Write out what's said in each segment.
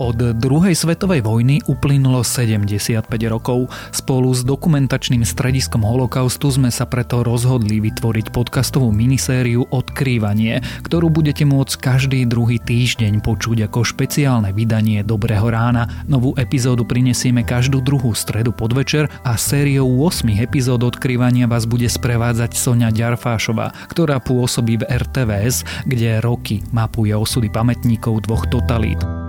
Od druhej svetovej vojny uplynulo 75 rokov. Spolu s dokumentačným strediskom holokaustu sme sa preto rozhodli vytvoriť podcastovú minisériu Odkrývanie, ktorú budete môcť každý druhý týždeň počuť ako špeciálne vydanie Dobrého rána. Novú epizódu prinesieme každú druhú stredu podvečer a sériou 8 epizód Odkrývania vás bude sprevádzať Sonia Ďarfášová, ktorá pôsobí v RTVS, kde roky mapuje osudy pamätníkov dvoch totalít.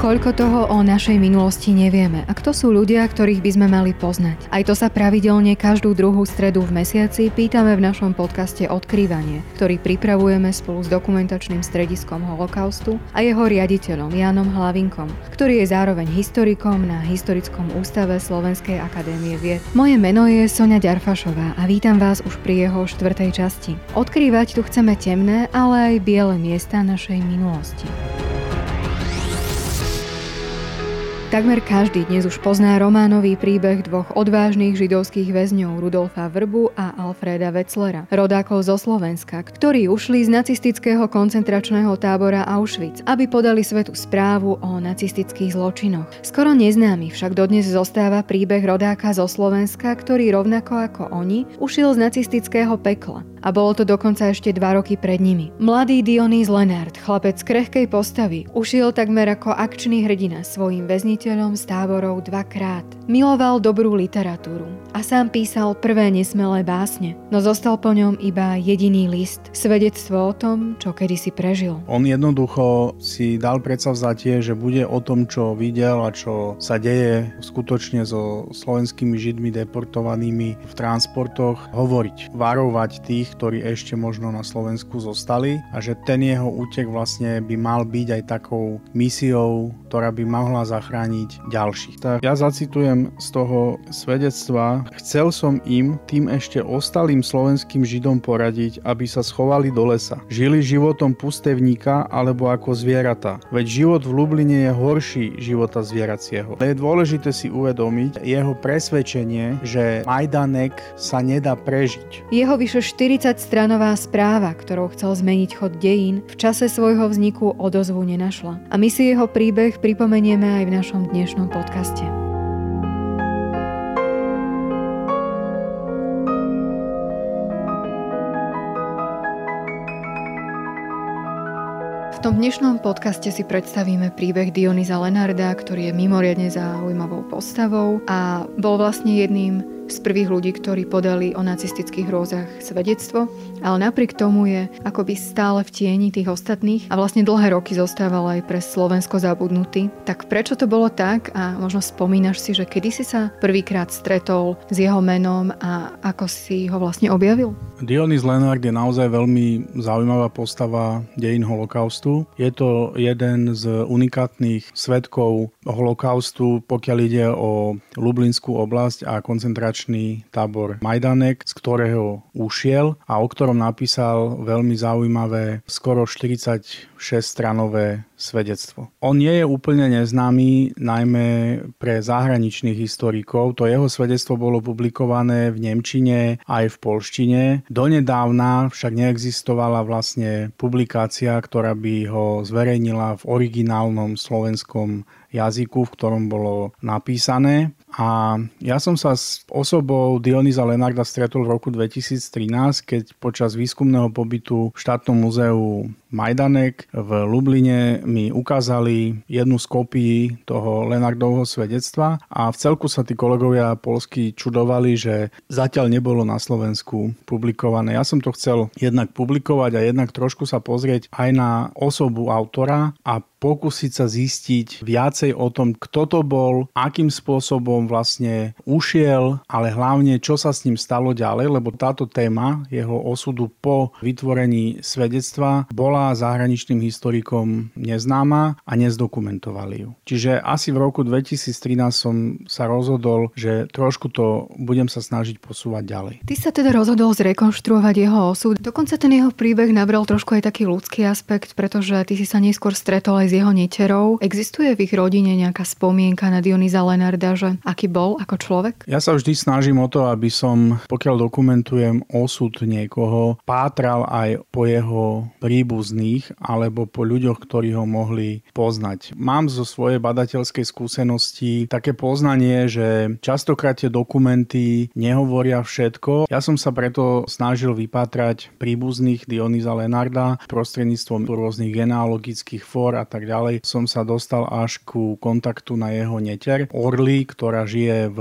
Koľko toho o našej minulosti nevieme a kto sú ľudia, ktorých by sme mali poznať. Aj to sa pravidelne každú druhú stredu v mesiaci pýtame v našom podcaste Odkrývanie, ktorý pripravujeme spolu s dokumentačným strediskom holokaustu a jeho riaditeľom Jánom Hlavinkom, ktorý je zároveň historikom na Historickom ústave Slovenskej akadémie vied. Moje meno je Sonia Ďarfašová a vítam vás už pri jeho štvrtej časti. Odkrývať tu chceme temné, ale aj biele miesta našej minulosti. Takmer každý dnes už pozná románový príbeh dvoch odvážnych židovských väzňov Rudolfa Vrbu a Alfreda Wetzlera, rodákov zo Slovenska, ktorí ušli z nacistického koncentračného tábora Auschwitz, aby podali svetu správu o nacistických zločinoch. Skoro neznámy však dodnes zostáva príbeh rodáka zo Slovenska, ktorý rovnako ako oni ušiel z nacistického pekla a bolo to dokonca ešte dva roky pred nimi. Mladý Dionys Lenard, chlapec krehkej postavy, ušiel takmer ako akčný hrdina svojim väzniteľom z táborov dvakrát. Miloval dobrú literatúru a sám písal prvé nesmelé básne, no zostal po ňom iba jediný list, svedectvo o tom, čo kedysi prežil. On jednoducho si dal predsavzatie, že bude o tom, čo videl a čo sa deje skutočne so slovenskými židmi deportovanými v transportoch, hovoriť, varovať tých, ktorí ešte možno na Slovensku zostali a že ten jeho útek vlastne by mal byť aj takou misiou, ktorá by mohla zachrániť ďalších. Tak ja zacitujem z toho svedectva. Chcel som im, tým ešte ostalým slovenským židom poradiť, aby sa schovali do lesa. Žili životom pustevníka alebo ako zvieratá. Veď život v Lubline je horší života zvieracieho. Je dôležité si uvedomiť jeho presvedčenie, že Majdanek sa nedá prežiť. Jeho vyše 40 40-stranová správa, ktorou chcel zmeniť chod dejín, v čase svojho vzniku odozvu nenašla. A my si jeho príbeh pripomenieme aj v našom dnešnom podcaste. V tom dnešnom podcaste si predstavíme príbeh Dionyza Lenarda, ktorý je mimoriadne zaujímavou postavou a bol vlastne jedným z prvých ľudí, ktorí podali o nacistických hrôzach svedectvo, ale napriek tomu je akoby stále v tieni tých ostatných a vlastne dlhé roky zostával aj pre Slovensko zabudnutý. Tak prečo to bolo tak a možno spomínaš si, že kedy si sa prvýkrát stretol s jeho menom a ako si ho vlastne objavil? Dionys Lenard je naozaj veľmi zaujímavá postava dejín holokaustu. Je to jeden z unikátnych svetkov holokaustu, pokiaľ ide o Lublinskú oblasť a koncentračný tábor Majdanek, z ktorého ušiel a o ktorom napísal veľmi zaujímavé skoro 46 stranové svedectvo. On nie je úplne neznámy najmä pre zahraničných historikov. To jeho svedectvo bolo publikované v Nemčine aj v polštine. Donedávna však neexistovala vlastne publikácia, ktorá by ho zverejnila v originálnom slovenskom jazyku, v ktorom bolo napísané. A ja som sa s osobou Dionyza Lenarda stretol v roku 2013, keď počas výskumného pobytu v štátnom muzeu Majdanek v Lubline mi ukázali jednu z kopií toho Lenardovho svedectva a v celku sa tí kolegovia polsky čudovali, že zatiaľ nebolo na Slovensku publikované. Ja som to chcel jednak publikovať a jednak trošku sa pozrieť aj na osobu autora a pokúsiť sa zistiť viacej o tom, kto to bol, akým spôsobom vlastne ušiel, ale hlavne čo sa s ním stalo ďalej, lebo táto téma jeho osudu po vytvorení svedectva bola zahraničným historikom neznáma a nezdokumentovali ju. Čiže asi v roku 2013 som sa rozhodol, že trošku to budem sa snažiť posúvať ďalej. Ty sa teda rozhodol zrekonštruovať jeho osud. Dokonca ten jeho príbeh nabral trošku aj taký ľudský aspekt, pretože ty si sa neskôr stretol aj s jeho neterou. Existuje v ich rodine nejaká spomienka na Dionýza Lenarda, že aký bol ako človek? Ja sa vždy snažím o to, aby som, pokiaľ dokumentujem osud niekoho, pátral aj po jeho príbuzných alebo po ľuďoch, ktorí ho mohli poznať. Mám zo svojej badateľskej skúsenosti také poznanie, že častokrát tie dokumenty nehovoria všetko. Ja som sa preto snažil vypátrať príbuzných Dionýza Lenarda prostredníctvom rôznych genealogických fór a tak ďalej. Som sa dostal až ku kontaktu na jeho neter Orly, ktorá žije v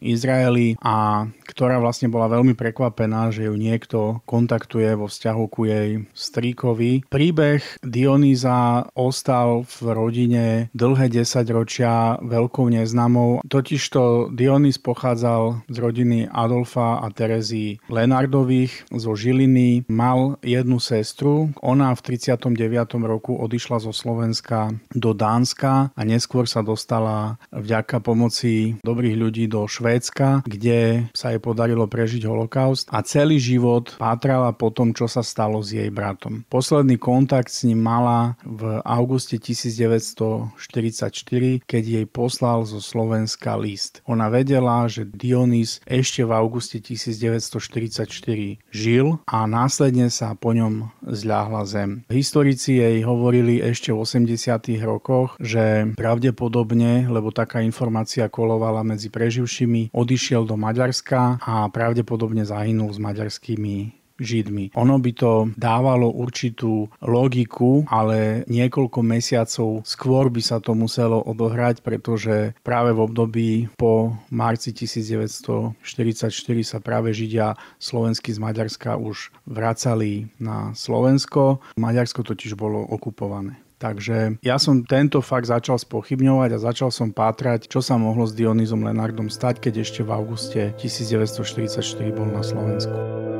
Izraeli a ktorá vlastne bola veľmi prekvapená, že ju niekto kontaktuje vo vzťahu ku jej stríkovi. Príbeh Dionýza ostal v rodine dlhé desaťročia veľkou neznámou. Totižto Dionýz pochádzal z rodiny Adolfa a Terezy Lenardových zo Žiliny. Mal jednu sestru. Ona v 39. roku odišla zo Slovenska do Dánska a neskôr sa dostala vďaka pomoci dobrých ľudí do Švédska, kde sa jej podarilo prežiť holokaust a celý život pátrala po tom, čo sa stalo s jej bratom. Posledný kontakt s ním mala v auguste 1944, keď jej poslal zo Slovenska list. Ona vedela, že Dionys ešte v auguste 1944 žil a následne sa po ňom zľahla zem. Historici jej hovorili ešte v 80. rokoch, že pravdepodobne, lebo taká informácia kolovala medzi preživšími, odišiel do Maďarska a pravdepodobne zahynul s maďarskými Židmi. Ono by to dávalo určitú logiku, ale niekoľko mesiacov skôr by sa to muselo odohrať, pretože práve v období po marci 1944 sa práve Židia slovenskí z Maďarska už vracali na Slovensko. Maďarsko totiž bolo okupované. Takže ja som tento fakt začal spochybňovať a začal som pátrať, čo sa mohlo s Dionýzom Lenardom stať, keď ešte v auguste 1944 bol na Slovensku.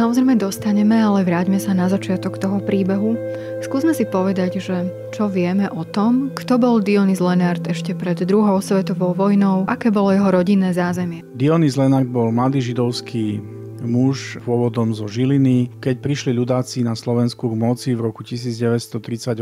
Samozrejme dostaneme, ale vráťme sa na začiatok toho príbehu. Skúsme si povedať, že čo vieme o tom, kto bol Dionys Lenard ešte pred druhou svetovou vojnou, aké bolo jeho rodinné zázemie. Dionys Lenard bol mladý židovský muž pôvodom zo Žiliny. Keď prišli ľudáci na Slovensku k moci v roku 1938,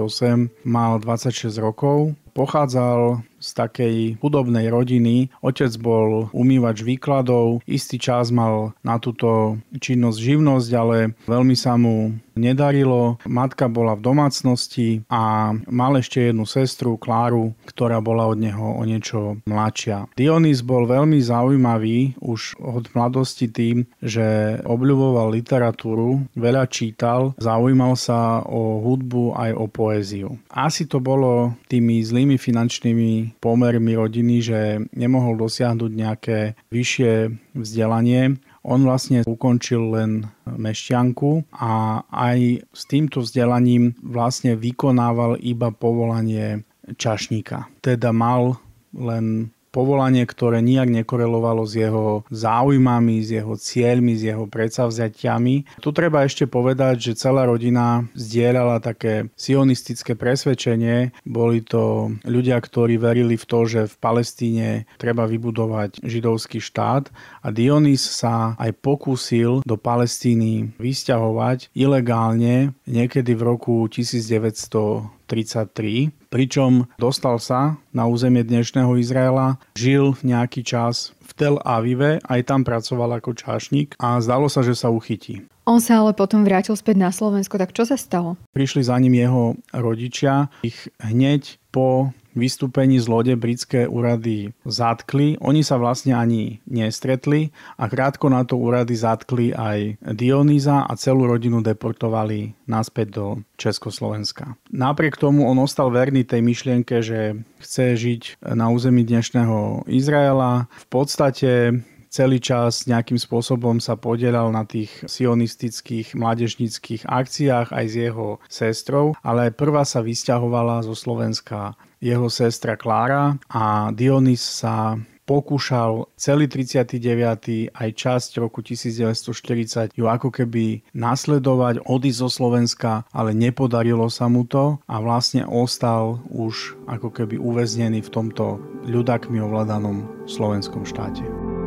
mal 26 rokov. Pochádzal z takej hudobnej rodiny. Otec bol umývač výkladov, istý čas mal na túto činnosť živnosť, ale veľmi sa mu nedarilo. Matka bola v domácnosti a mal ešte jednu sestru, Kláru, ktorá bola od neho o niečo mladšia. Dionys bol veľmi zaujímavý už od mladosti tým, že obľuboval literatúru, veľa čítal, zaujímal sa o hudbu aj o poéziu. Asi to bolo tými zlými finančnými pomermi rodiny, že nemohol dosiahnuť nejaké vyššie vzdelanie. On vlastne ukončil len mešťanku a aj s týmto vzdelaním vlastne vykonával iba povolanie čašníka. Teda mal len povolanie, ktoré nijak nekorelovalo s jeho záujmami, s jeho cieľmi, s jeho predsavzatiami. Tu treba ešte povedať, že celá rodina zdieľala také sionistické presvedčenie. Boli to ľudia, ktorí verili v to, že v Palestíne treba vybudovať židovský štát a Dionys sa aj pokúsil do Palestíny vysťahovať ilegálne niekedy v roku 1900 33, pričom dostal sa na územie dnešného Izraela, žil nejaký čas v Tel Avive, aj tam pracoval ako čášnik a zdalo sa, že sa uchytí. On sa ale potom vrátil späť na Slovensko, tak čo sa stalo? Prišli za ním jeho rodičia, ich hneď po vystúpení z lode britské úrady zatkli. Oni sa vlastne ani nestretli a krátko na to úrady zatkli aj Dionýza a celú rodinu deportovali naspäť do Československa. Napriek tomu on ostal verný tej myšlienke, že chce žiť na území dnešného Izraela. V podstate celý čas nejakým spôsobom sa podielal na tých sionistických mládežnických akciách aj s jeho sestrou, ale prvá sa vysťahovala zo Slovenska jeho sestra Klára a Dionys sa pokúšal celý 39. aj časť roku 1940 ju ako keby nasledovať, odísť zo Slovenska, ale nepodarilo sa mu to a vlastne ostal už ako keby uväznený v tomto ľudakmi ovládanom slovenskom štáte.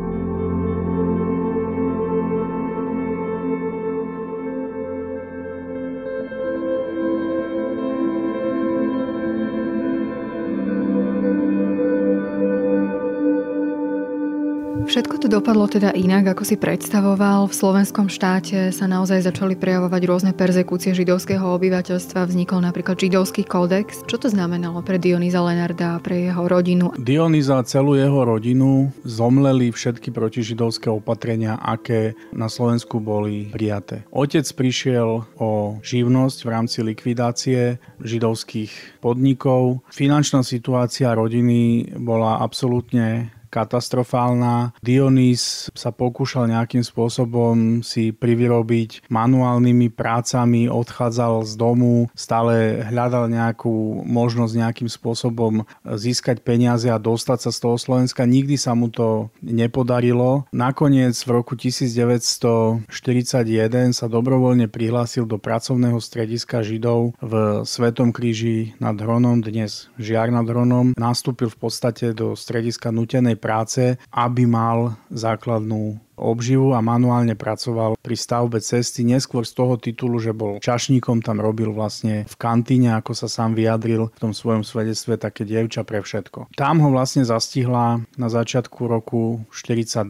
Všetko to dopadlo teda inak, ako si predstavoval. V slovenskom štáte sa naozaj začali prejavovať rôzne perzekúcie židovského obyvateľstva. Vznikol napríklad židovský kódex. Čo to znamenalo pre Dionýza Lenarda a pre jeho rodinu? Dionýza a celú jeho rodinu zomleli všetky protižidovské opatrenia, aké na Slovensku boli prijaté. Otec prišiel o živnosť v rámci likvidácie židovských podnikov. Finančná situácia rodiny bola absolútne katastrofálna. Dionys sa pokúšal nejakým spôsobom si privyrobiť manuálnymi prácami, odchádzal z domu, stále hľadal nejakú možnosť nejakým spôsobom získať peniaze a dostať sa z toho Slovenska. Nikdy sa mu to nepodarilo. Nakoniec v roku 1941 sa dobrovoľne prihlásil do pracovného strediska Židov v Svetom kríži nad Hronom, dnes Žiar nad Hronom. Nastúpil v podstate do strediska nutenej práce, aby mal základnú obživu a manuálne pracoval pri stavbe cesty, neskôr z toho titulu, že bol čašníkom, tam robil vlastne v kantíne, ako sa sám vyjadril v tom svojom svedectve, také dievča pre všetko. Tam ho vlastne zastihla na začiatku roku 42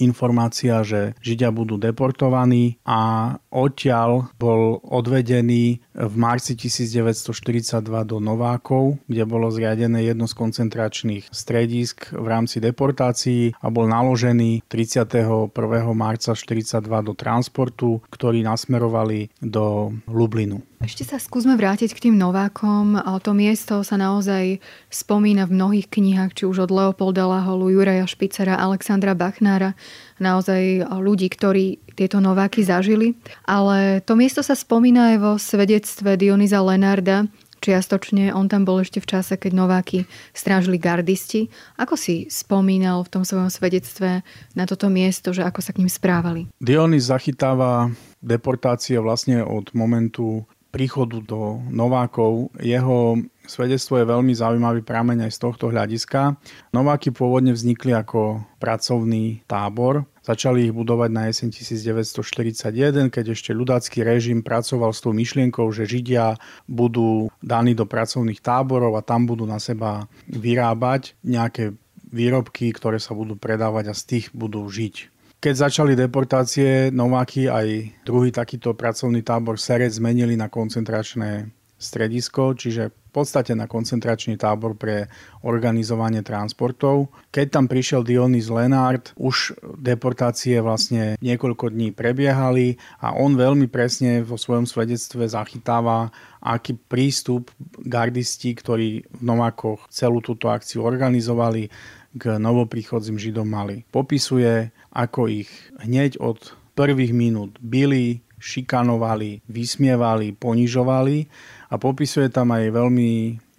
informácia, že Židia budú deportovaní a odtiaľ bol odvedený v marci 1942 do Novákov, kde bolo zriadené jedno z koncentračných stredisk v rámci deportácií a bol naložený 30. 1. marca 42 do transportu, ktorí nasmerovali do Lublinu. Ešte sa skúsme vrátiť k tým Novákom. To miesto sa naozaj spomína v mnohých knihách, či už od Leopolda Laholu, Juraja Špicera, Alexandra Bachnára, naozaj ľudí, ktorí tieto Nováky zažili. Ale to miesto sa spomína aj vo svedectve Dionyza Lenarda, Čiastočne on tam bol ešte v čase, keď Nováky strážili gardisti. Ako si spomínal v tom svojom svedectve na toto miesto, že ako sa k ním správali? Dionys zachytáva deportácie vlastne od momentu príchodu do Novákov. Jeho svedectvo je veľmi zaujímavý prameň aj z tohto hľadiska. Nováky pôvodne vznikli ako pracovný tábor Začali ich budovať na jeseň 1941, keď ešte ľudácky režim pracoval s tou myšlienkou, že Židia budú daní do pracovných táborov a tam budú na seba vyrábať nejaké výrobky, ktoré sa budú predávať a z tých budú žiť. Keď začali deportácie, Nováky aj druhý takýto pracovný tábor Serec zmenili na koncentračné stredisko, čiže v podstate na koncentračný tábor pre organizovanie transportov. Keď tam prišiel Dionys Lenard, už deportácie vlastne niekoľko dní prebiehali a on veľmi presne vo svojom svedectve zachytáva, aký prístup gardisti, ktorí v Novákoch celú túto akciu organizovali, k novoprichodzím Židom mali. Popisuje, ako ich hneď od prvých minút byli, šikanovali, vysmievali, ponižovali a popisuje tam aj veľmi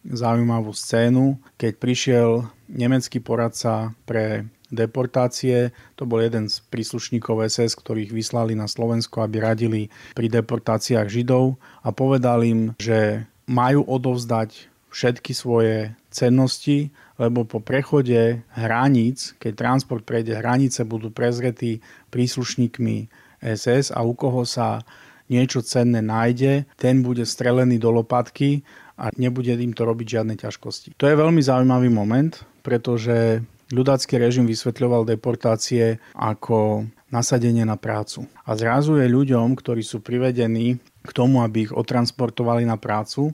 zaujímavú scénu, keď prišiel nemecký poradca pre deportácie. To bol jeden z príslušníkov SS, ktorých vyslali na Slovensko, aby radili pri deportáciách Židov a povedal im, že majú odovzdať všetky svoje cennosti, lebo po prechode hraníc, keď transport prejde hranice, budú prezretí príslušníkmi SS a u koho sa niečo cenné nájde, ten bude strelený do lopatky a nebude im to robiť žiadne ťažkosti. To je veľmi zaujímavý moment, pretože ľudácky režim vysvetľoval deportácie ako nasadenie na prácu. A zrazu je ľuďom, ktorí sú privedení k tomu, aby ich otransportovali na prácu,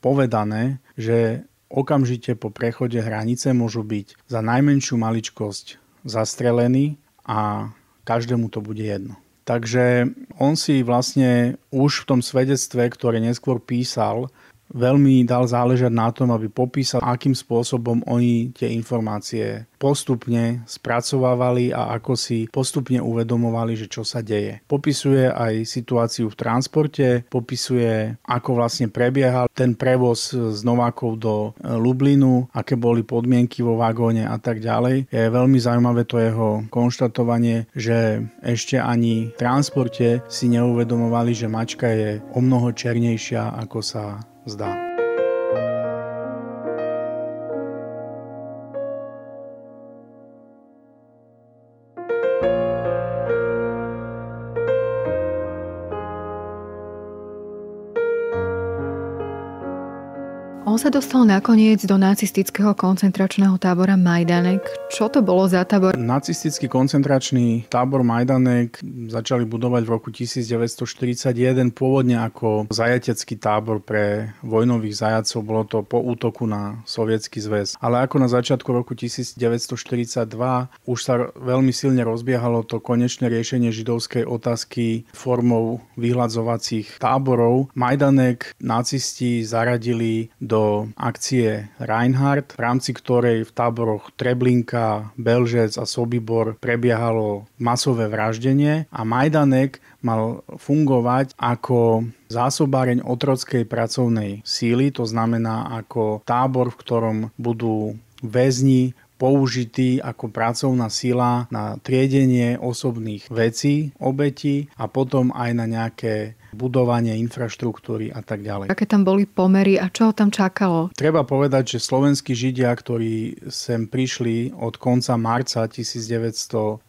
povedané, že okamžite po prechode hranice môžu byť za najmenšiu maličkosť zastrelení a každému to bude jedno. Takže on si vlastne už v tom svedectve, ktoré neskôr písal, veľmi dal záležať na tom, aby popísal, akým spôsobom oni tie informácie postupne spracovávali a ako si postupne uvedomovali, že čo sa deje. Popisuje aj situáciu v transporte, popisuje, ako vlastne prebiehal ten prevoz z Novákov do e, Lublinu, aké boli podmienky vo vagóne a tak ďalej. Je veľmi zaujímavé to jeho konštatovanie, že ešte ani v transporte si neuvedomovali, že mačka je o mnoho černejšia, ako sa zda. On sa dostal nakoniec do nacistického koncentračného tábora Majdanek. Čo to bolo za tábor? Nacistický koncentračný tábor Majdanek začali budovať v roku 1941 pôvodne ako zajatecký tábor pre vojnových zajacov. Bolo to po útoku na Sovietsky zväz. Ale ako na začiatku roku 1942 už sa veľmi silne rozbiehalo to konečné riešenie židovskej otázky formou vyhľadzovacích táborov. Majdanek nacisti zaradili do akcie Reinhardt, v rámci ktorej v táboroch Treblinka, Belžec a Sobibor prebiehalo masové vraždenie a Majdanek mal fungovať ako zásobáreň otrockej pracovnej síly, to znamená ako tábor, v ktorom budú väzni použitý ako pracovná sila na triedenie osobných vecí, obetí a potom aj na nejaké budovanie infraštruktúry a tak ďalej. Aké tam boli pomery a čo ho tam čakalo? Treba povedať, že slovenskí židia, ktorí sem prišli od konca marca 1942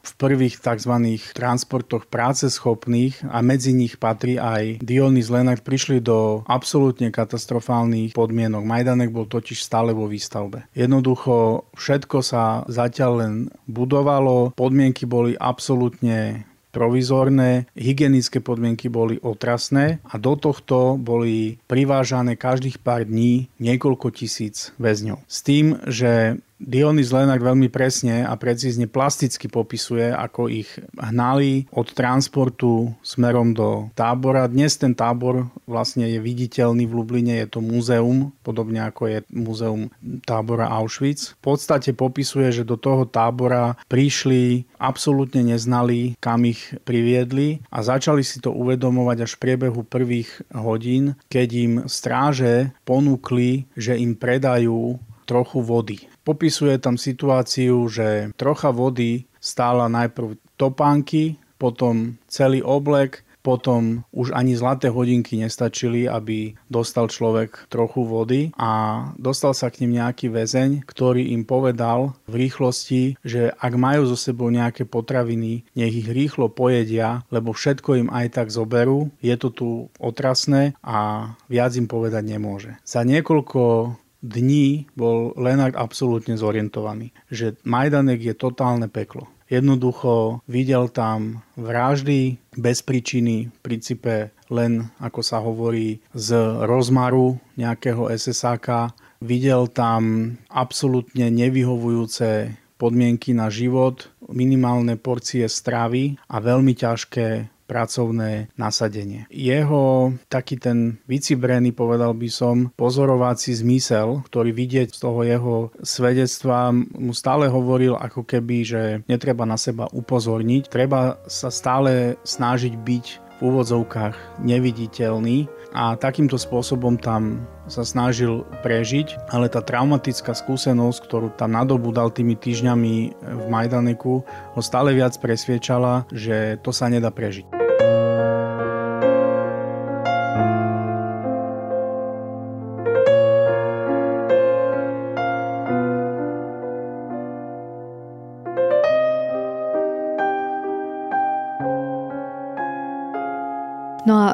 v prvých tzv. transportoch práceschopných a medzi nich patrí aj Dionys Lenart, prišli do absolútne katastrofálnych podmienok. Majdanek bol totiž stále vo výstavbe. Jednoducho všetko sa zatiaľ len budovalo, podmienky boli absolútne provizorné, hygienické podmienky boli otrasné a do tohto boli privážané každých pár dní niekoľko tisíc väzňov. S tým, že Dionys Lenak veľmi presne a precízne plasticky popisuje, ako ich hnali od transportu smerom do tábora. Dnes ten tábor vlastne je viditeľný v Lubline, je to múzeum, podobne ako je múzeum tábora Auschwitz. V podstate popisuje, že do toho tábora prišli, absolútne neznali, kam ich priviedli a začali si to uvedomovať až v priebehu prvých hodín, keď im stráže ponúkli, že im predajú trochu vody. Popisuje tam situáciu, že trocha vody stála najprv topánky, potom celý oblek, potom už ani zlaté hodinky nestačili, aby dostal človek trochu vody a dostal sa k ním nejaký väzeň, ktorý im povedal v rýchlosti, že ak majú so sebou nejaké potraviny, nech ich rýchlo pojedia, lebo všetko im aj tak zoberú, je to tu otrasné a viac im povedať nemôže. Za niekoľko dní bol Lenard absolútne zorientovaný, že Majdanek je totálne peklo. Jednoducho videl tam vraždy bez príčiny, v princípe len, ako sa hovorí, z rozmaru nejakého SSáka. Videl tam absolútne nevyhovujúce podmienky na život, minimálne porcie stravy a veľmi ťažké pracovné nasadenie. Jeho taký ten vycibrený, povedal by som, pozorovací zmysel, ktorý vidieť z toho jeho svedectva, mu stále hovoril ako keby, že netreba na seba upozorniť, treba sa stále snažiť byť v úvodzovkách neviditeľný a takýmto spôsobom tam sa snažil prežiť, ale tá traumatická skúsenosť, ktorú tam nadobudal tými týždňami v Majdaneku, ho stále viac presviečala, že to sa nedá prežiť.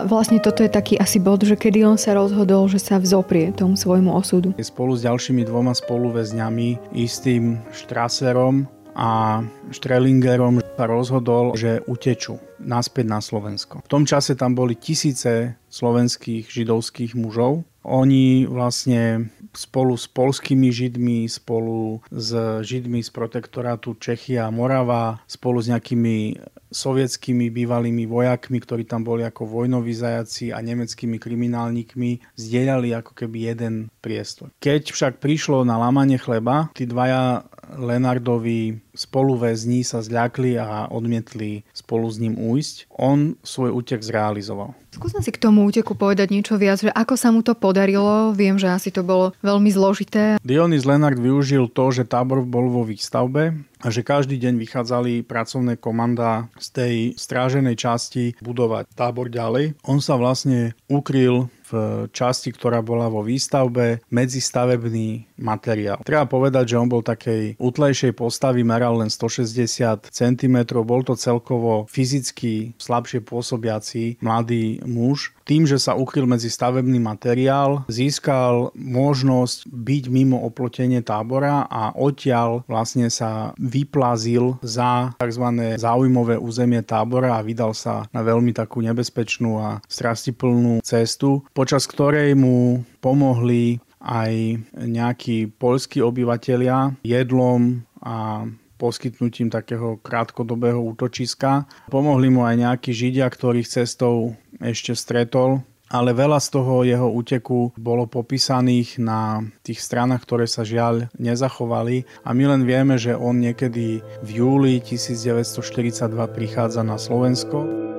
Vlastne toto je taký asi bod, že kedy on sa rozhodol, že sa vzoprie tomu svojmu osudu. Spolu s ďalšími dvoma spoluväzňami, istým Štraserom a Štrellingerom sa rozhodol, že utečú naspäť na Slovensko. V tom čase tam boli tisíce slovenských židovských mužov. Oni vlastne spolu s polskými židmi, spolu s židmi z protektorátu Čechia a Morava, spolu s nejakými sovietskými bývalými vojakmi, ktorí tam boli ako vojnoví zajaci a nemeckými kriminálnikmi, zdieľali ako keby jeden priestor. Keď však prišlo na lamanie chleba, tí dvaja Lenardovi spoluväzni sa zľakli a odmietli spolu s ním újsť. On svoj útek zrealizoval. Skúsme si k tomu úteku povedať niečo viac, že ako sa mu to podarilo. Viem, že asi to bolo veľmi zložité. Dionys Lenard využil to, že tábor bol vo výstavbe a že každý deň vychádzali pracovné komanda z tej stráženej časti budovať tábor ďalej. On sa vlastne ukryl v časti, ktorá bola vo výstavbe, medzistavebný materiál. Treba povedať, že on bol takej utlejšej postavy, meral len 160 cm, bol to celkovo fyzicky slabšie pôsobiaci mladý muž. Tým, že sa ukryl medzi stavebný materiál, získal možnosť byť mimo oplotenie tábora a odtiaľ vlastne sa vyplazil za tzv. záujmové územie tábora a vydal sa na veľmi takú nebezpečnú a strastiplnú cestu počas ktorej mu pomohli aj nejakí poľskí obyvatelia jedlom a poskytnutím takého krátkodobého útočiska. Pomohli mu aj nejakí židia, ktorých cestou ešte stretol ale veľa z toho jeho úteku bolo popísaných na tých stranách, ktoré sa žiaľ nezachovali a my len vieme, že on niekedy v júli 1942 prichádza na Slovensko.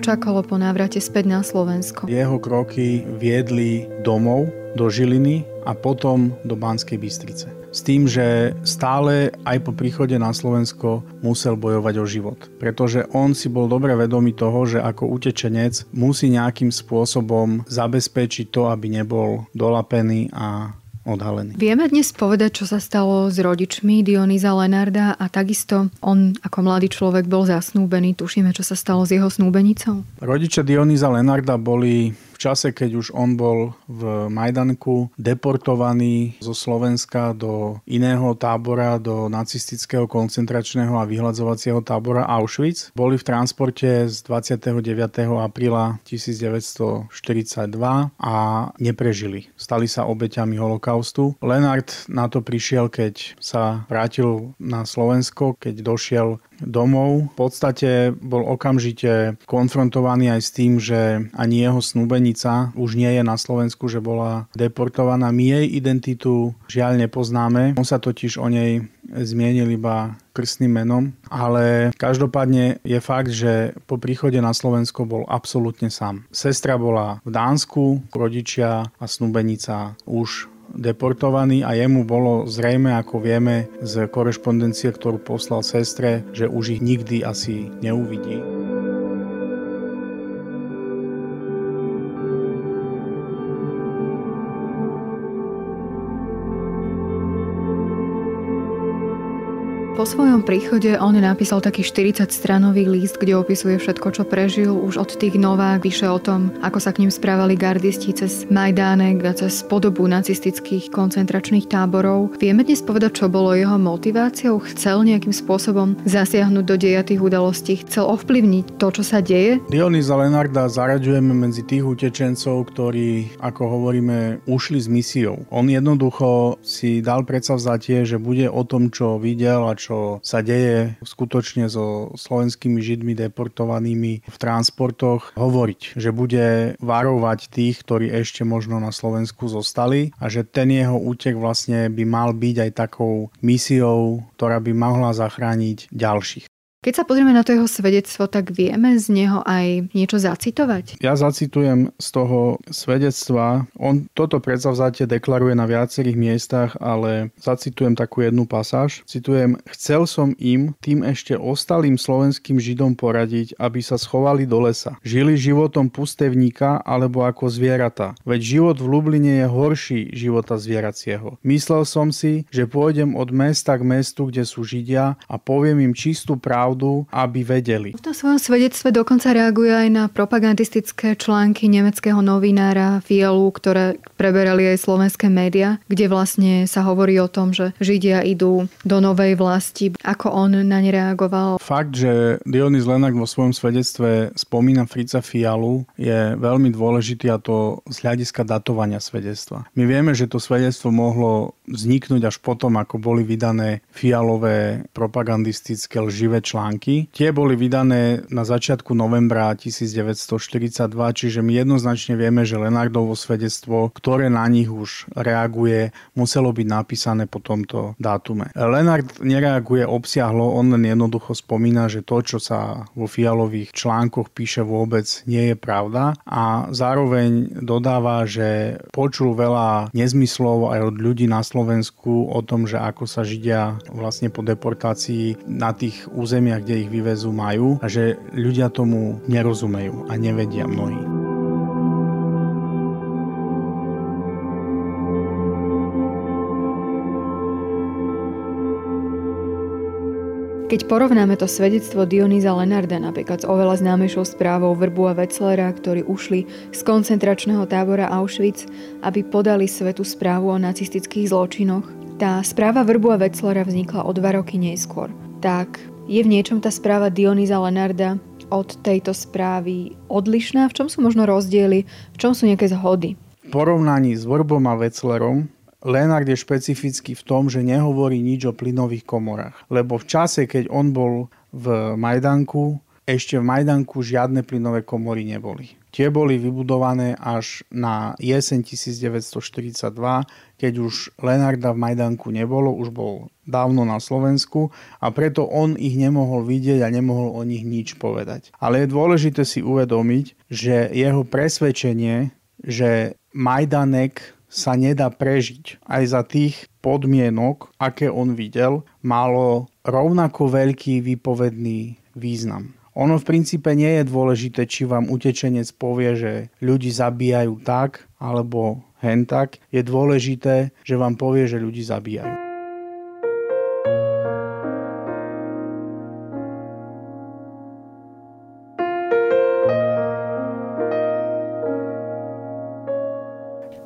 Čakalo po návrate späť na Slovensko? Jeho kroky viedli domov do Žiliny a potom do Banskej Bystrice. S tým, že stále aj po príchode na Slovensko musel bojovať o život. Pretože on si bol dobre vedomý toho, že ako utečenec musí nejakým spôsobom zabezpečiť to, aby nebol dolapený a odhalený. Vieme dnes povedať, čo sa stalo s rodičmi Dionýza Lenarda a takisto on ako mladý človek bol zasnúbený. Tušíme, čo sa stalo s jeho snúbenicou? Rodičia Dionýza Lenarda boli čase, keď už on bol v Majdanku deportovaný zo Slovenska do iného tábora, do nacistického koncentračného a vyhľadzovacieho tábora Auschwitz. Boli v transporte z 29. apríla 1942 a neprežili. Stali sa obeťami holokaustu. Lenard na to prišiel, keď sa vrátil na Slovensko, keď došiel domov. V podstate bol okamžite konfrontovaný aj s tým, že ani jeho snúbenica už nie je na Slovensku, že bola deportovaná. My jej identitu žiaľ nepoznáme. On sa totiž o nej zmienil iba krstným menom, ale každopádne je fakt, že po príchode na Slovensko bol absolútne sám. Sestra bola v Dánsku, rodičia a snúbenica už deportovaný a jemu bolo zrejme, ako vieme z korešpondencie, ktorú poslal sestre, že už ich nikdy asi neuvidí. Po svojom príchode on napísal taký 40-stranový list, kde opisuje všetko, čo prežil už od tých novák, píše o tom, ako sa k ním správali gardisti cez Majdánek a cez podobu nacistických koncentračných táborov. Vieme dnes povedať, čo bolo jeho motiváciou? Chcel nejakým spôsobom zasiahnuť do deja tých udalostí? Chcel ovplyvniť to, čo sa deje? Dionýza Lenarda zaraďujeme medzi tých utečencov, ktorí, ako hovoríme, ušli s misiou. On jednoducho si dal predsavzatie, že bude o tom, čo videl a čo čo sa deje skutočne so slovenskými židmi deportovanými v transportoch, hovoriť, že bude varovať tých, ktorí ešte možno na Slovensku zostali a že ten jeho útek vlastne by mal byť aj takou misiou, ktorá by mohla zachrániť ďalších. Keď sa pozrieme na to jeho svedectvo, tak vieme z neho aj niečo zacitovať? Ja zacitujem z toho svedectva. On toto predsavzatie deklaruje na viacerých miestach, ale zacitujem takú jednu pasáž. Citujem, chcel som im, tým ešte ostalým slovenským židom poradiť, aby sa schovali do lesa. Žili životom pustevníka alebo ako zvieratá. Veď život v Lubline je horší života zvieracieho. Myslel som si, že pôjdem od mesta k mestu, kde sú židia a poviem im čistú právu pravdu, aby vedeli. V tom svojom svedectve dokonca reaguje aj na propagandistické články nemeckého novinára Fielu, ktoré preberali aj slovenské médiá, kde vlastne sa hovorí o tom, že Židia idú do novej vlasti. Ako on na ne reagoval? Fakt, že Dionys Lenak vo svojom svedectve spomína Frica Fialu je veľmi dôležitý a to z hľadiska datovania svedectva. My vieme, že to svedectvo mohlo vzniknúť až potom, ako boli vydané fialové propagandistické lživé články. Tie boli vydané na začiatku novembra 1942, čiže my jednoznačne vieme, že Lenardovo svedectvo, ktoré na nich už reaguje, muselo byť napísané po tomto dátume. Lenard nereaguje obsiahlo, on len jednoducho spomína, že to, čo sa vo fialových článkoch píše vôbec nie je pravda a zároveň dodáva, že počul veľa nezmyslov aj od ľudí na Slovensku o tom, že ako sa Židia vlastne po deportácii na tých územiach, kde ich vyvezú, majú a že ľudia tomu nerozumejú a nevedia mnohí. Keď porovnáme to svedectvo Dionýza Lenarda napríklad s oveľa známejšou správou Vrbu a Wetzlera, ktorí ušli z koncentračného tábora Auschwitz, aby podali svetu správu o nacistických zločinoch, tá správa Vrbu a Wetzlera vznikla o dva roky neskôr. Tak je v niečom tá správa Dionýza Lenarda od tejto správy odlišná? V čom sú možno rozdiely? V čom sú nejaké zhody? V porovnaní s Vrbom a Wetzlerom Lenard je špecifický v tom, že nehovorí nič o plynových komorách. Lebo v čase, keď on bol v Majdanku, ešte v Majdanku žiadne plynové komory neboli. Tie boli vybudované až na jeseň 1942, keď už Lenarda v Majdanku nebolo, už bol dávno na Slovensku a preto on ich nemohol vidieť a nemohol o nich nič povedať. Ale je dôležité si uvedomiť, že jeho presvedčenie, že Majdanek sa nedá prežiť aj za tých podmienok, aké on videl, malo rovnako veľký výpovedný význam. Ono v princípe nie je dôležité, či vám utečenec povie, že ľudí zabíjajú tak alebo hen tak. Je dôležité, že vám povie, že ľudí zabíjajú.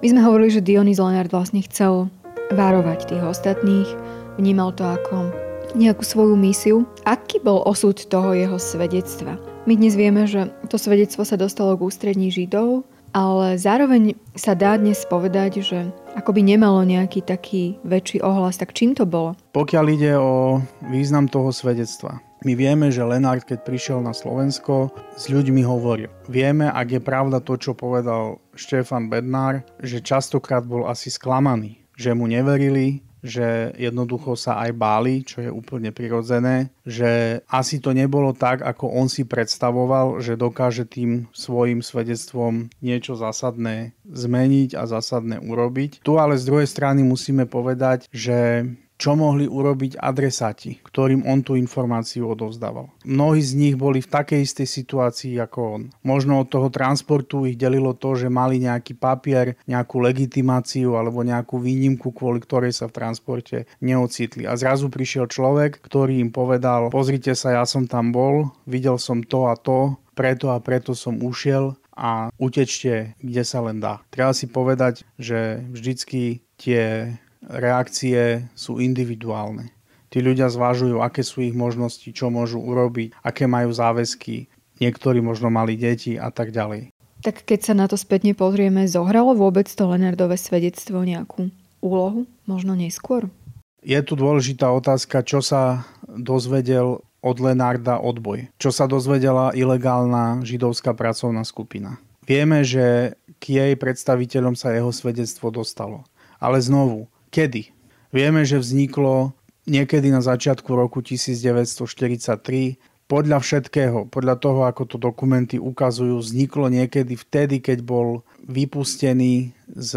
My sme hovorili, že Dionys Leonard vlastne chcel varovať tých ostatných, vnímal to ako nejakú svoju misiu. Aký bol osud toho jeho svedectva? My dnes vieme, že to svedectvo sa dostalo k ústrední Židov, ale zároveň sa dá dnes povedať, že akoby nemalo nejaký taký väčší ohlas. Tak čím to bolo? Pokiaľ ide o význam toho svedectva, my vieme, že Lenard, keď prišiel na Slovensko, s ľuďmi hovoril. Vieme, ak je pravda to, čo povedal Štefan Bednár, že častokrát bol asi sklamaný, že mu neverili, že jednoducho sa aj báli, čo je úplne prirodzené, že asi to nebolo tak, ako on si predstavoval, že dokáže tým svojim svedectvom niečo zásadné zmeniť a zásadné urobiť. Tu ale z druhej strany musíme povedať, že čo mohli urobiť adresáti, ktorým on tú informáciu odovzdával. Mnohí z nich boli v takej istej situácii ako on. Možno od toho transportu ich delilo to, že mali nejaký papier, nejakú legitimáciu alebo nejakú výnimku, kvôli ktorej sa v transporte neocitli. A zrazu prišiel človek, ktorý im povedal, pozrite sa, ja som tam bol, videl som to a to, preto a preto som ušiel a utečte, kde sa len dá. Treba si povedať, že vždycky tie reakcie sú individuálne. Tí ľudia zvážujú, aké sú ich možnosti, čo môžu urobiť, aké majú záväzky, niektorí možno mali deti a tak ďalej. Tak keď sa na to spätne pozrieme, zohralo vôbec to Lenardové svedectvo nejakú úlohu? Možno neskôr? Je tu dôležitá otázka, čo sa dozvedel od Lenarda odboj. Čo sa dozvedela ilegálna židovská pracovná skupina. Vieme, že k jej predstaviteľom sa jeho svedectvo dostalo. Ale znovu, Kedy? Vieme, že vzniklo niekedy na začiatku roku 1943. Podľa všetkého, podľa toho, ako to dokumenty ukazujú, vzniklo niekedy vtedy, keď bol vypustený z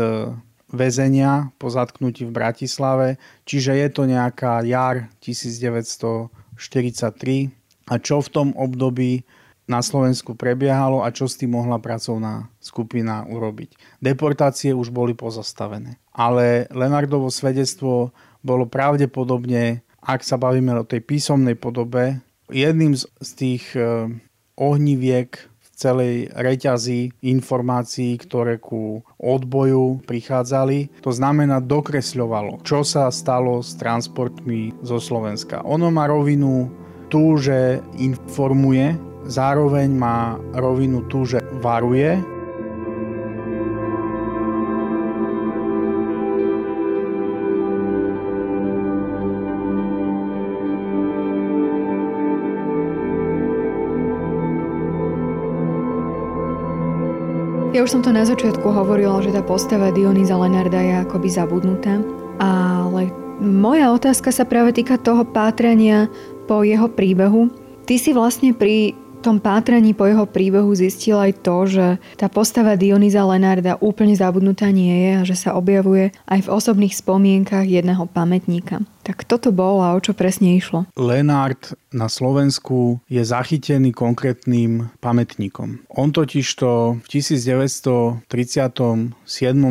väzenia po zatknutí v Bratislave, čiže je to nejaká jar 1943. A čo v tom období na Slovensku prebiehalo a čo s tým mohla pracovná skupina urobiť. Deportácie už boli pozastavené. Ale Lenardovo svedectvo bolo pravdepodobne, ak sa bavíme o tej písomnej podobe, jedným z tých e, ohniviek v celej reťazi informácií, ktoré ku odboju prichádzali. To znamená, dokresľovalo, čo sa stalo s transportmi zo Slovenska. Ono má rovinu tu, že informuje, zároveň má rovinu tu, že varuje, Ja už som to na začiatku hovorila, že tá postava Dionýza Lenarda je akoby zabudnutá, ale moja otázka sa práve týka toho pátrania po jeho príbehu. Ty si vlastne pri tom pátraní po jeho príbehu zistil aj to, že tá postava Dionýza Lenarda úplne zabudnutá nie je a že sa objavuje aj v osobných spomienkach jedného pamätníka. Tak toto bolo a o čo presne išlo? Lenard na Slovensku je zachytený konkrétnym pamätníkom. On totižto v 1937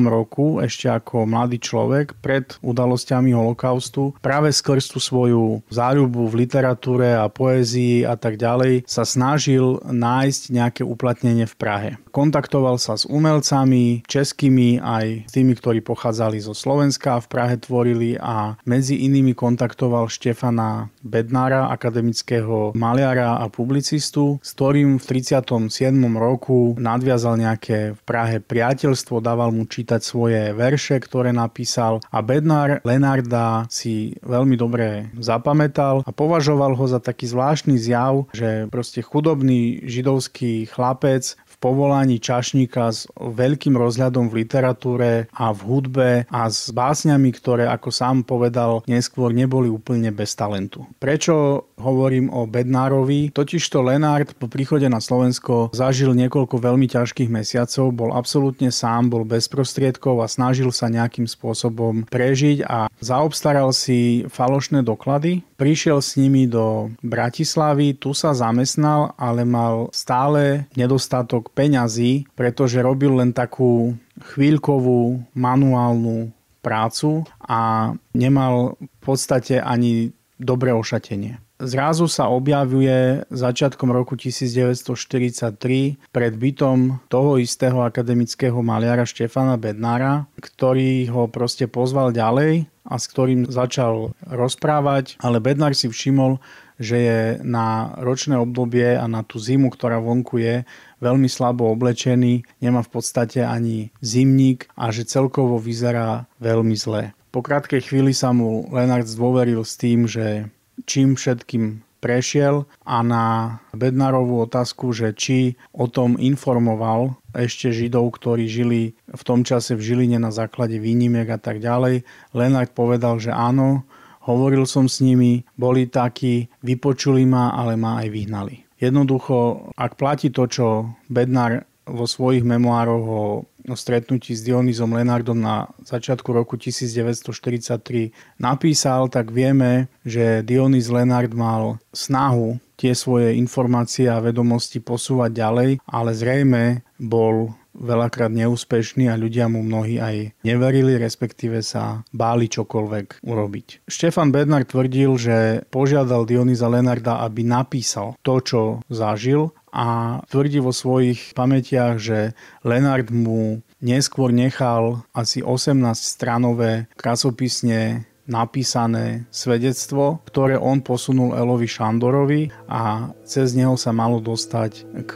roku, ešte ako mladý človek, pred udalosťami holokaustu, práve skrz tú svoju záľubu v literatúre a poézii a tak ďalej, sa snažil nájsť nejaké uplatnenie v Prahe. Kontaktoval sa s umelcami, českými aj tými, ktorí pochádzali zo Slovenska, v Prahe tvorili a medzi inými nimi kontaktoval Štefana Bednára, akademického maliara a publicistu, s ktorým v 37. roku nadviazal nejaké v Prahe priateľstvo, dával mu čítať svoje verše, ktoré napísal a Bednár Lenarda si veľmi dobre zapamätal a považoval ho za taký zvláštny zjav, že proste chudobný židovský chlapec povolaní čašníka s veľkým rozhľadom v literatúre a v hudbe a s básňami, ktoré, ako sám povedal, neskôr neboli úplne bez talentu. Prečo hovorím o Bednárovi? Totižto Lenard po príchode na Slovensko zažil niekoľko veľmi ťažkých mesiacov, bol absolútne sám, bol bez prostriedkov a snažil sa nejakým spôsobom prežiť a zaobstaral si falošné doklady. Prišiel s nimi do Bratislavy, tu sa zamestnal, ale mal stále nedostatok dostatok peňazí, pretože robil len takú chvíľkovú manuálnu prácu a nemal v podstate ani dobré ošatenie. Zrazu sa objavuje začiatkom roku 1943 pred bytom toho istého akademického maliara Štefana Bednára, ktorý ho proste pozval ďalej a s ktorým začal rozprávať, ale Bednár si všimol, že je na ročné obdobie a na tú zimu, ktorá vonku je, veľmi slabo oblečený, nemá v podstate ani zimník a že celkovo vyzerá veľmi zle. Po krátkej chvíli sa mu Lenard zdôveril s tým, že čím všetkým prešiel a na Bednarovú otázku, že či o tom informoval ešte Židov, ktorí žili v tom čase v Žiline na základe výnimiek a tak ďalej, Lenard povedal, že áno, hovoril som s nimi, boli takí, vypočuli ma, ale ma aj vyhnali. Jednoducho, ak platí to, čo Bednar vo svojich memoároch o, o stretnutí s Dionýzom Lenardom na začiatku roku 1943 napísal, tak vieme, že Dionýz Lenard mal snahu tie svoje informácie a vedomosti posúvať ďalej, ale zrejme bol veľakrát neúspešný a ľudia mu mnohí aj neverili, respektíve sa báli čokoľvek urobiť. Štefan Bednar tvrdil, že požiadal Dionyza Lenarda, aby napísal to, čo zažil a tvrdí vo svojich pamätiach, že Lenard mu neskôr nechal asi 18 stranové krasopisne napísané svedectvo, ktoré on posunul Elovi Šandorovi a cez neho sa malo dostať k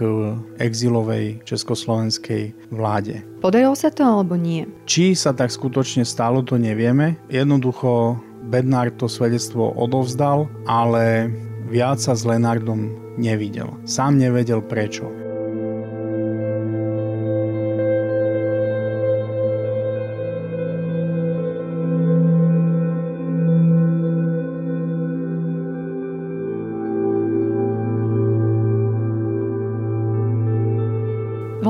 exilovej československej vláde. Podarilo sa to alebo nie? Či sa tak skutočne stalo, to nevieme. Jednoducho Bednár to svedectvo odovzdal, ale viac sa s Lenardom nevidel. Sám nevedel prečo.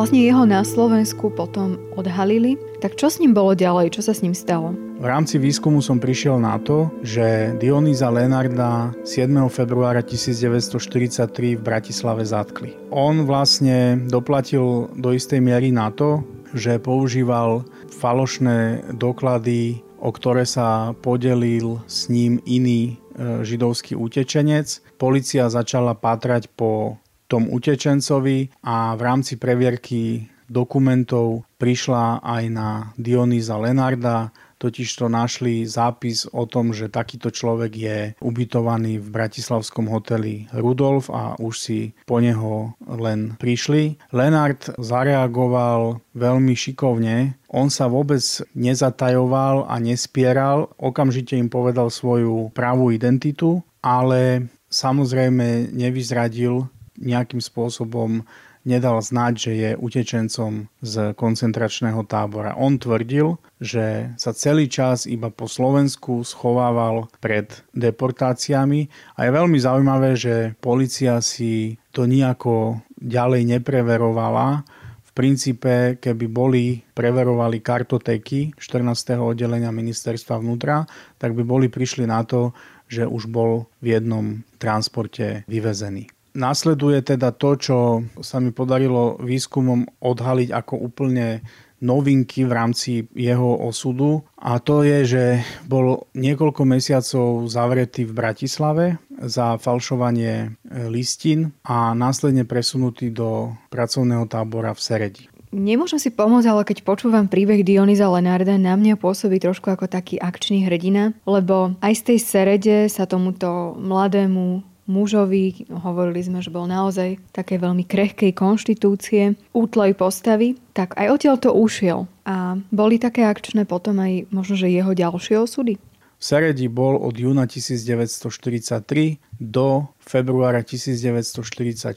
Vlastne jeho na Slovensku potom odhalili. Tak čo s ním bolo ďalej? Čo sa s ním stalo? V rámci výskumu som prišiel na to, že Dionýza Lenarda 7. februára 1943 v Bratislave zatkli. On vlastne doplatil do istej miery na to, že používal falošné doklady, o ktoré sa podelil s ním iný e, židovský utečenec. Polícia začala pátrať po tom utečencovi a v rámci previerky dokumentov prišla aj na Dionýza Lenarda, totiž to našli zápis o tom, že takýto človek je ubytovaný v bratislavskom hoteli Rudolf a už si po neho len prišli. Lenard zareagoval veľmi šikovne. On sa vôbec nezatajoval a nespieral, okamžite im povedal svoju pravú identitu, ale samozrejme nevyzradil nejakým spôsobom nedal znať, že je utečencom z koncentračného tábora. On tvrdil, že sa celý čas iba po Slovensku schovával pred deportáciami a je veľmi zaujímavé, že policia si to nejako ďalej nepreverovala. V princípe, keby boli preverovali kartotéky 14. oddelenia ministerstva vnútra, tak by boli prišli na to, že už bol v jednom transporte vyvezený. Následuje teda to, čo sa mi podarilo výskumom odhaliť ako úplne novinky v rámci jeho osudu a to je, že bol niekoľko mesiacov zavretý v Bratislave za falšovanie listín a následne presunutý do pracovného tábora v Seredi. Nemôžem si pomôcť, ale keď počúvam príbeh Dionyza Lenarda, na mňa pôsobí trošku ako taký akčný hrdina, lebo aj z tej Serede sa tomuto mladému mužovi, hovorili sme, že bol naozaj také veľmi krehkej konštitúcie, útlej postavy, tak aj odtiaľ to ušiel. A boli také akčné potom aj možno, že jeho ďalšie osudy? V Seredi bol od júna 1943 do februára 1944,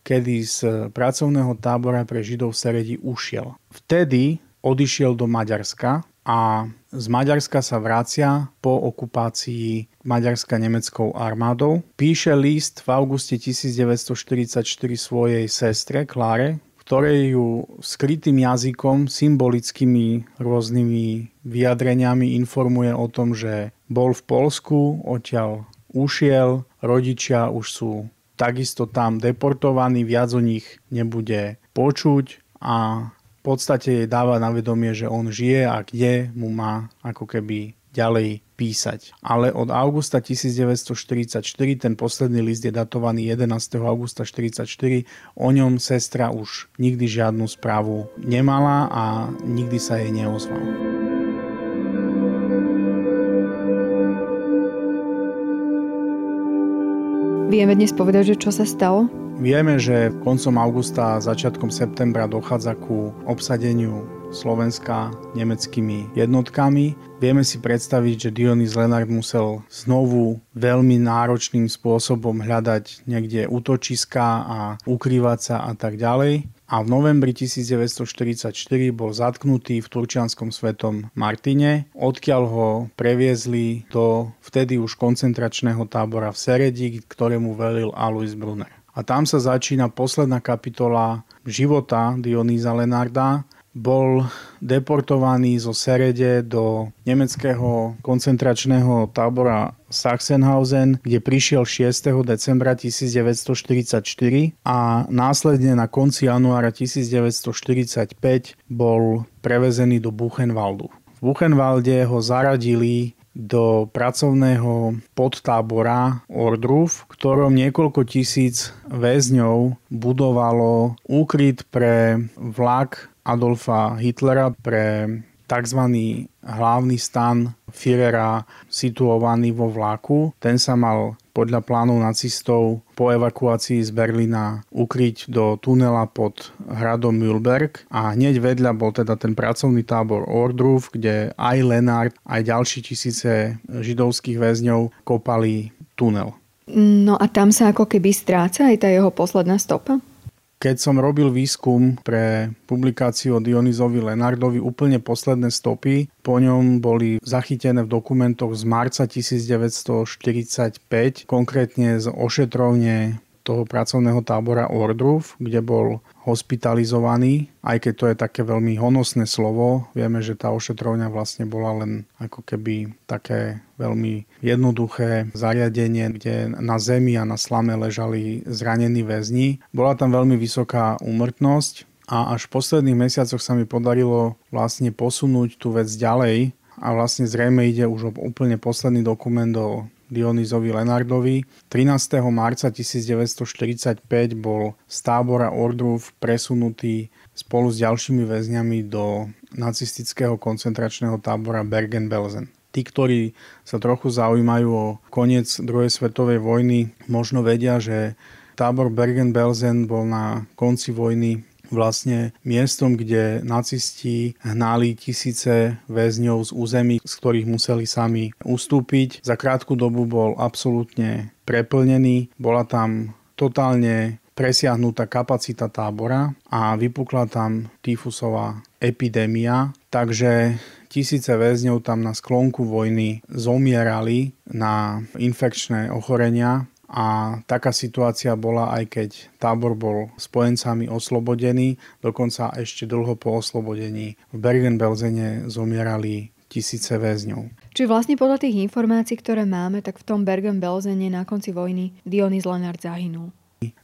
kedy z pracovného tábora pre Židov v Seredi ušiel. Vtedy odišiel do Maďarska a z Maďarska sa vracia po okupácii Maďarska nemeckou armádou. Píše list v auguste 1944 svojej sestre Kláre, ktorej ju skrytým jazykom, symbolickými rôznymi vyjadreniami informuje o tom, že bol v Polsku, odtiaľ ušiel, rodičia už sú takisto tam deportovaní, viac o nich nebude počuť a v podstate jej dáva na vedomie, že on žije a kde mu má ako keby ďalej písať. Ale od augusta 1944, ten posledný list je datovaný 11. augusta 1944, o ňom sestra už nikdy žiadnu správu nemala a nikdy sa jej neozval. Vieme dnes povedať, že čo sa stalo? Vieme, že koncom augusta a začiatkom septembra dochádza ku obsadeniu Slovenska nemeckými jednotkami. Vieme si predstaviť, že Dionys Lenard musel znovu veľmi náročným spôsobom hľadať niekde útočiska a ukrývať sa a tak ďalej. A v novembri 1944 bol zatknutý v Turčianskom svetom Martine, odkiaľ ho previezli do vtedy už koncentračného tábora v Seredi, ktorému velil Alois Brunner. A tam sa začína posledná kapitola života Dionýza Lenarda. Bol deportovaný zo Serede do nemeckého koncentračného tábora Sachsenhausen, kde prišiel 6. decembra 1944 a následne na konci januára 1945 bol prevezený do Buchenwaldu. V Buchenwalde ho zaradili do pracovného podtábora Ordruf, v ktorom niekoľko tisíc väzňov budovalo úkryt pre vlak Adolfa Hitlera, pre tzv. hlavný stan Führera situovaný vo vlaku. Ten sa mal podľa plánov nacistov po evakuácii z Berlína ukryť do tunela pod hradom Mühlberg a hneď vedľa bol teda ten pracovný tábor Ordruf, kde aj Lenard, aj ďalší tisíce židovských väzňov kopali tunel. No a tam sa ako keby stráca aj tá jeho posledná stopa? Keď som robil výskum pre publikáciu o Dionyzovi Lenardovi, úplne posledné stopy po ňom boli zachytené v dokumentoch z marca 1945, konkrétne z ošetrovne toho pracovného tábora Ordruf, kde bol hospitalizovaný, aj keď to je také veľmi honosné slovo. Vieme, že tá ošetrovňa vlastne bola len ako keby také veľmi jednoduché zariadenie, kde na zemi a na slame ležali zranení väzni. Bola tam veľmi vysoká úmrtnosť a až v posledných mesiacoch sa mi podarilo vlastne posunúť tú vec ďalej a vlastne zrejme ide už o úplne posledný dokument o Dionyzovi Lenardovi. 13. marca 1945 bol z tábora Ordruf presunutý spolu s ďalšími väzňami do nacistického koncentračného tábora Bergen-Belsen. Tí, ktorí sa trochu zaujímajú o koniec druhej svetovej vojny, možno vedia, že tábor Bergen-Belsen bol na konci vojny vlastne miestom, kde nacisti hnali tisíce väzňov z území, z ktorých museli sami ustúpiť. Za krátku dobu bol absolútne preplnený, bola tam totálne presiahnutá kapacita tábora a vypukla tam tyfusová epidémia, takže tisíce väzňov tam na sklonku vojny zomierali na infekčné ochorenia a taká situácia bola aj keď tábor bol spojencami oslobodený, dokonca ešte dlho po oslobodení v Bergen-Belsene zomierali tisíce väzňov. Či vlastne podľa tých informácií, ktoré máme, tak v tom Bergen-Belsene na konci vojny Dionys Lenard zahynul.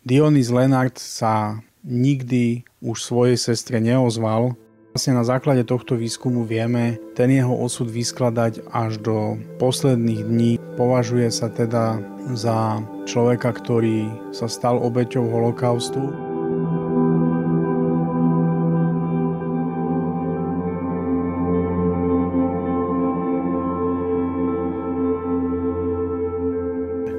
Dionys Lenard sa nikdy už svojej sestre neozval, Vlastne na základe tohto výskumu vieme ten jeho osud vyskladať až do posledných dní. Považuje sa teda za človeka, ktorý sa stal obeťou holokaustu.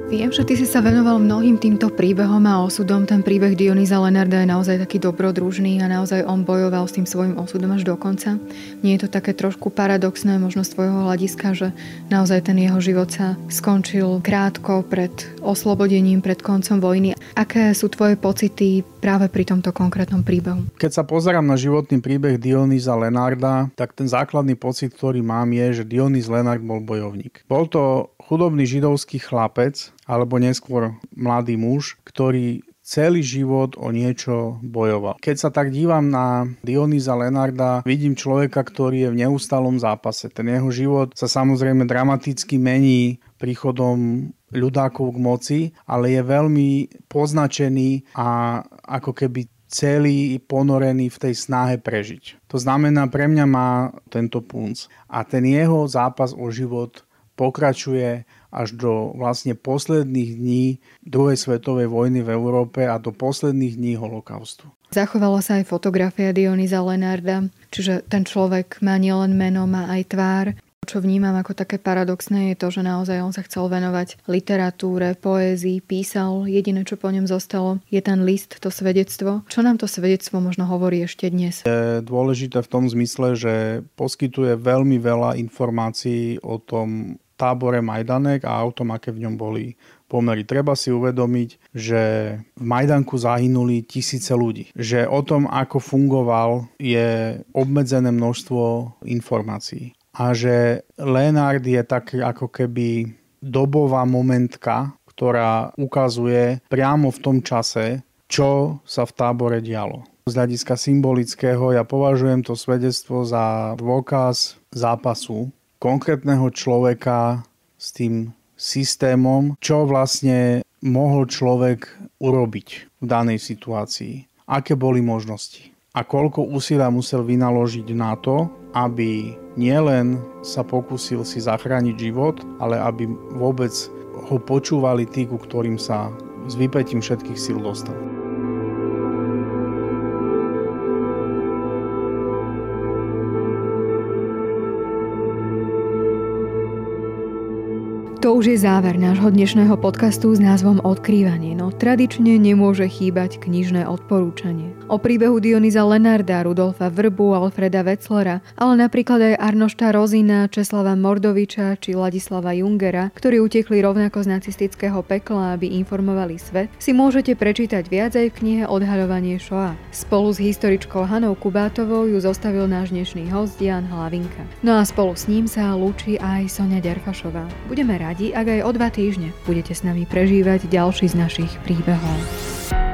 Viem, že ty si sa venoval mnohým týmto príbehom a osudom. Ten príbeh Dionýza Lenarda je naozaj taký dobrodružný a naozaj on bojoval s tým svojim osudom až do konca. Nie je to také trošku paradoxné možno z tvojho hľadiska, že naozaj ten jeho život sa skončil krátko pred oslobodením, pred koncom vojny. Aké sú tvoje pocity práve pri tomto konkrétnom príbehu? Keď sa pozerám na životný príbeh Dionýza Lenarda, tak ten základný pocit, ktorý mám je, že Dionýz Lenard bol bojovník. Bol to chudobný židovský chlapec, alebo neskôr mladý muž, ktorý celý život o niečo bojoval. Keď sa tak dívam na Dionýza Lenarda, vidím človeka, ktorý je v neustálom zápase. Ten jeho život sa samozrejme dramaticky mení príchodom ľudákov k moci, ale je veľmi poznačený a ako keby celý ponorený v tej snahe prežiť. To znamená, pre mňa má tento punc. A ten jeho zápas o život pokračuje až do vlastne posledných dní druhej svetovej vojny v Európe a do posledných dní holokaustu. Zachovala sa aj fotografia Dionyza Lenarda, čiže ten človek má nielen meno, má aj tvár. Čo vnímam ako také paradoxné je to, že naozaj on sa chcel venovať literatúre, poézii, písal. Jediné, čo po ňom zostalo, je ten list, to svedectvo. Čo nám to svedectvo možno hovorí ešte dnes? Je dôležité v tom zmysle, že poskytuje veľmi veľa informácií o tom, tábore Majdanek a o tom, aké v ňom boli pomery. Treba si uvedomiť, že v Majdanku zahynuli tisíce ľudí. Že o tom, ako fungoval, je obmedzené množstvo informácií. A že Lenard je tak ako keby dobová momentka, ktorá ukazuje priamo v tom čase, čo sa v tábore dialo. Z hľadiska symbolického ja považujem to svedectvo za dôkaz zápasu konkrétneho človeka s tým systémom, čo vlastne mohol človek urobiť v danej situácii. Aké boli možnosti. A koľko úsilia musel vynaložiť na to, aby nielen sa pokúsil si zachrániť život, ale aby vôbec ho počúvali tí, ku ktorým sa s vypetím všetkých síl dostal. To už je záver nášho dnešného podcastu s názvom Odkrývanie, no tradične nemôže chýbať knižné odporúčanie. O príbehu Dionyza Lenarda, Rudolfa Vrbu, Alfreda Wetzlera, ale napríklad aj Arnošta Rozina, Česlava Mordoviča či Ladislava Jungera, ktorí utekli rovnako z nacistického pekla, aby informovali svet, si môžete prečítať viac aj v knihe Odhaľovanie Shoa. Spolu s historičkou Hanou Kubátovou ju zostavil náš dnešný host Jan Hlavinka. No a spolu s ním sa lúči aj Sonia Ďarfašová. Budeme radi, ak aj o dva týždne budete s nami prežívať ďalší z našich príbehov.